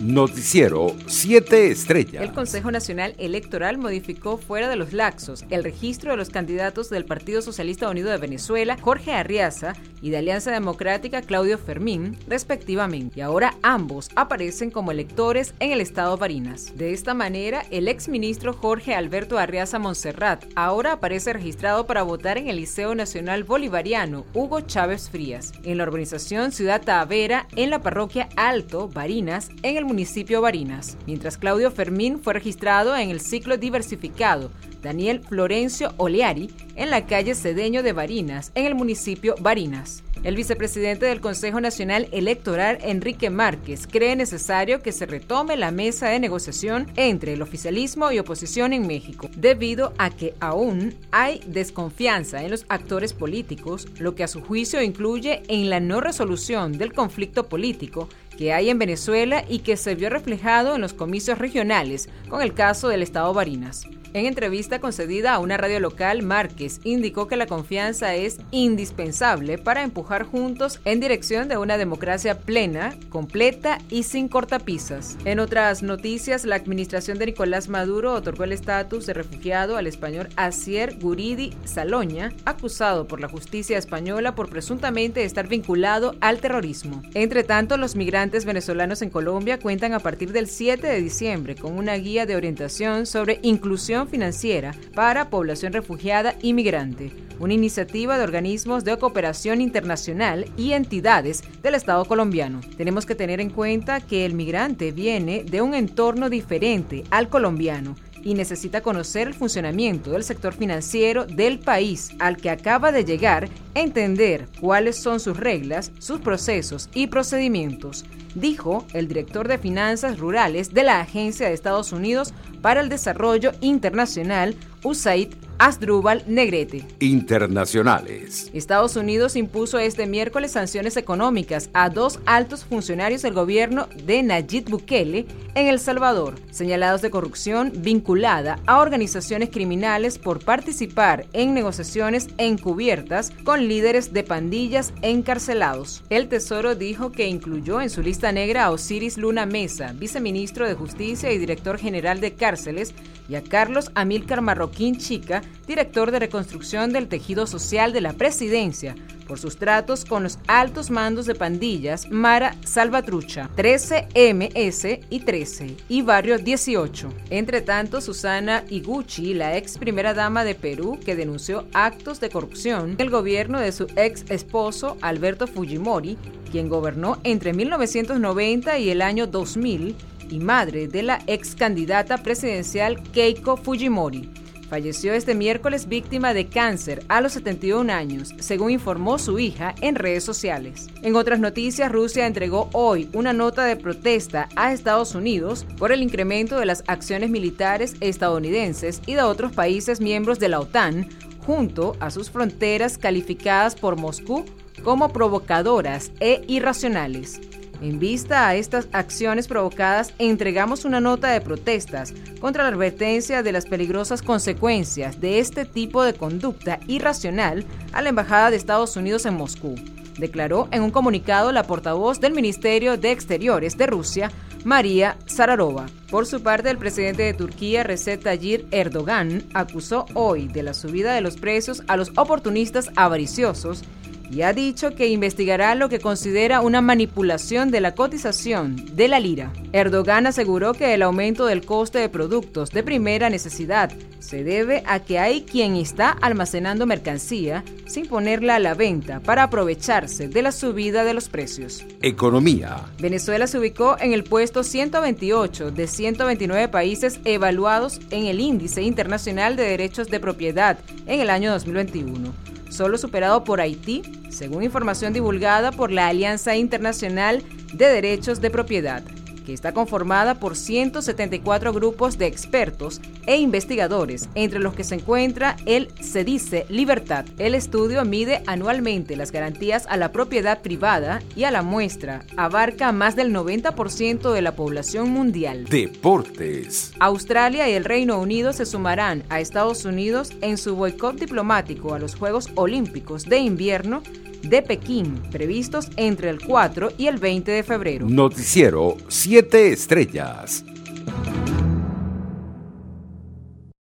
Noticiero 7 Estrellas. El Consejo Nacional Electoral modificó fuera de los laxos el registro de los candidatos del Partido Socialista Unido de Venezuela, Jorge Arriaza, y de Alianza Democrática, Claudio Fermín, respectivamente. Y ahora ambos aparecen como electores en el estado Barinas. De esta manera, el exministro Jorge Alberto Arriaza Monserrat ahora aparece registrado para votar en el Liceo Nacional Bolivariano Hugo Chávez Frías, en la urbanización Ciudad Tavera, en la parroquia Alto, Barinas, en el municipio Barinas, mientras Claudio Fermín fue registrado en el ciclo diversificado Daniel Florencio Oleari en la calle Cedeño de Barinas, en el municipio Barinas. El vicepresidente del Consejo Nacional Electoral, Enrique Márquez, cree necesario que se retome la mesa de negociación entre el oficialismo y oposición en México, debido a que aún hay desconfianza en los actores políticos, lo que a su juicio incluye en la no resolución del conflicto político que hay en Venezuela y que se vio reflejado en los comicios regionales con el caso del Estado Barinas. En entrevista concedida a una radio local, Márquez indicó que la confianza es indispensable para empujar juntos en dirección de una democracia plena, completa y sin cortapisas. En otras noticias, la administración de Nicolás Maduro otorgó el estatus de refugiado al español Asier Guridi Saloña, acusado por la justicia española por presuntamente estar vinculado al terrorismo. Entre tanto, los migrantes venezolanos en Colombia cuentan a partir del 7 de diciembre con una guía de orientación sobre inclusión financiera para población refugiada y migrante, una iniciativa de organismos de cooperación internacional y entidades del Estado colombiano. Tenemos que tener en cuenta que el migrante viene de un entorno diferente al colombiano y necesita conocer el funcionamiento del sector financiero del país al que acaba de llegar, entender cuáles son sus reglas, sus procesos y procedimientos dijo el director de finanzas rurales de la Agencia de Estados Unidos para el Desarrollo Internacional, USAID Asdrúbal Negrete. Internacionales. Estados Unidos impuso este miércoles sanciones económicas a dos altos funcionarios del gobierno de Nayib Bukele en El Salvador, señalados de corrupción vinculada a organizaciones criminales por participar en negociaciones encubiertas con líderes de pandillas encarcelados. El Tesoro dijo que incluyó en su lista negra a Osiris Luna Mesa, viceministro de Justicia y director general de cárceles, y a Carlos Amílcar Marroquín Chica, director de reconstrucción del tejido social de la presidencia, por sus tratos con los altos mandos de pandillas Mara Salvatrucha, 13 MS y 13 y Barrio 18. Entre tanto, Susana Iguchi, la ex primera dama de Perú, que denunció actos de corrupción del gobierno de su ex esposo Alberto Fujimori, quien gobernó entre 1990 y el año 2000, y madre de la ex candidata presidencial Keiko Fujimori. Falleció este miércoles víctima de cáncer a los 71 años, según informó su hija en redes sociales. En otras noticias, Rusia entregó hoy una nota de protesta a Estados Unidos por el incremento de las acciones militares estadounidenses y de otros países miembros de la OTAN junto a sus fronteras calificadas por Moscú como provocadoras e irracionales. En vista a estas acciones provocadas, entregamos una nota de protestas contra la advertencia de las peligrosas consecuencias de este tipo de conducta irracional a la Embajada de Estados Unidos en Moscú, declaró en un comunicado la portavoz del Ministerio de Exteriores de Rusia, María Zararova. Por su parte, el presidente de Turquía, Recep Tayyip Erdogan, acusó hoy de la subida de los precios a los oportunistas avariciosos y ha dicho que investigará lo que considera una manipulación de la cotización de la lira. Erdogan aseguró que el aumento del coste de productos de primera necesidad se debe a que hay quien está almacenando mercancía sin ponerla a la venta para aprovecharse de la subida de los precios. Economía. Venezuela se ubicó en el puesto 128 de 129 países evaluados en el Índice Internacional de Derechos de Propiedad en el año 2021 solo superado por Haití, según información divulgada por la Alianza Internacional de Derechos de Propiedad está conformada por 174 grupos de expertos e investigadores, entre los que se encuentra el dice Libertad. El estudio mide anualmente las garantías a la propiedad privada y a la muestra abarca más del 90% de la población mundial. Deportes. Australia y el Reino Unido se sumarán a Estados Unidos en su boicot diplomático a los Juegos Olímpicos de invierno de Pekín, previstos entre el 4 y el 20 de febrero. Noticiero 7 Estrellas.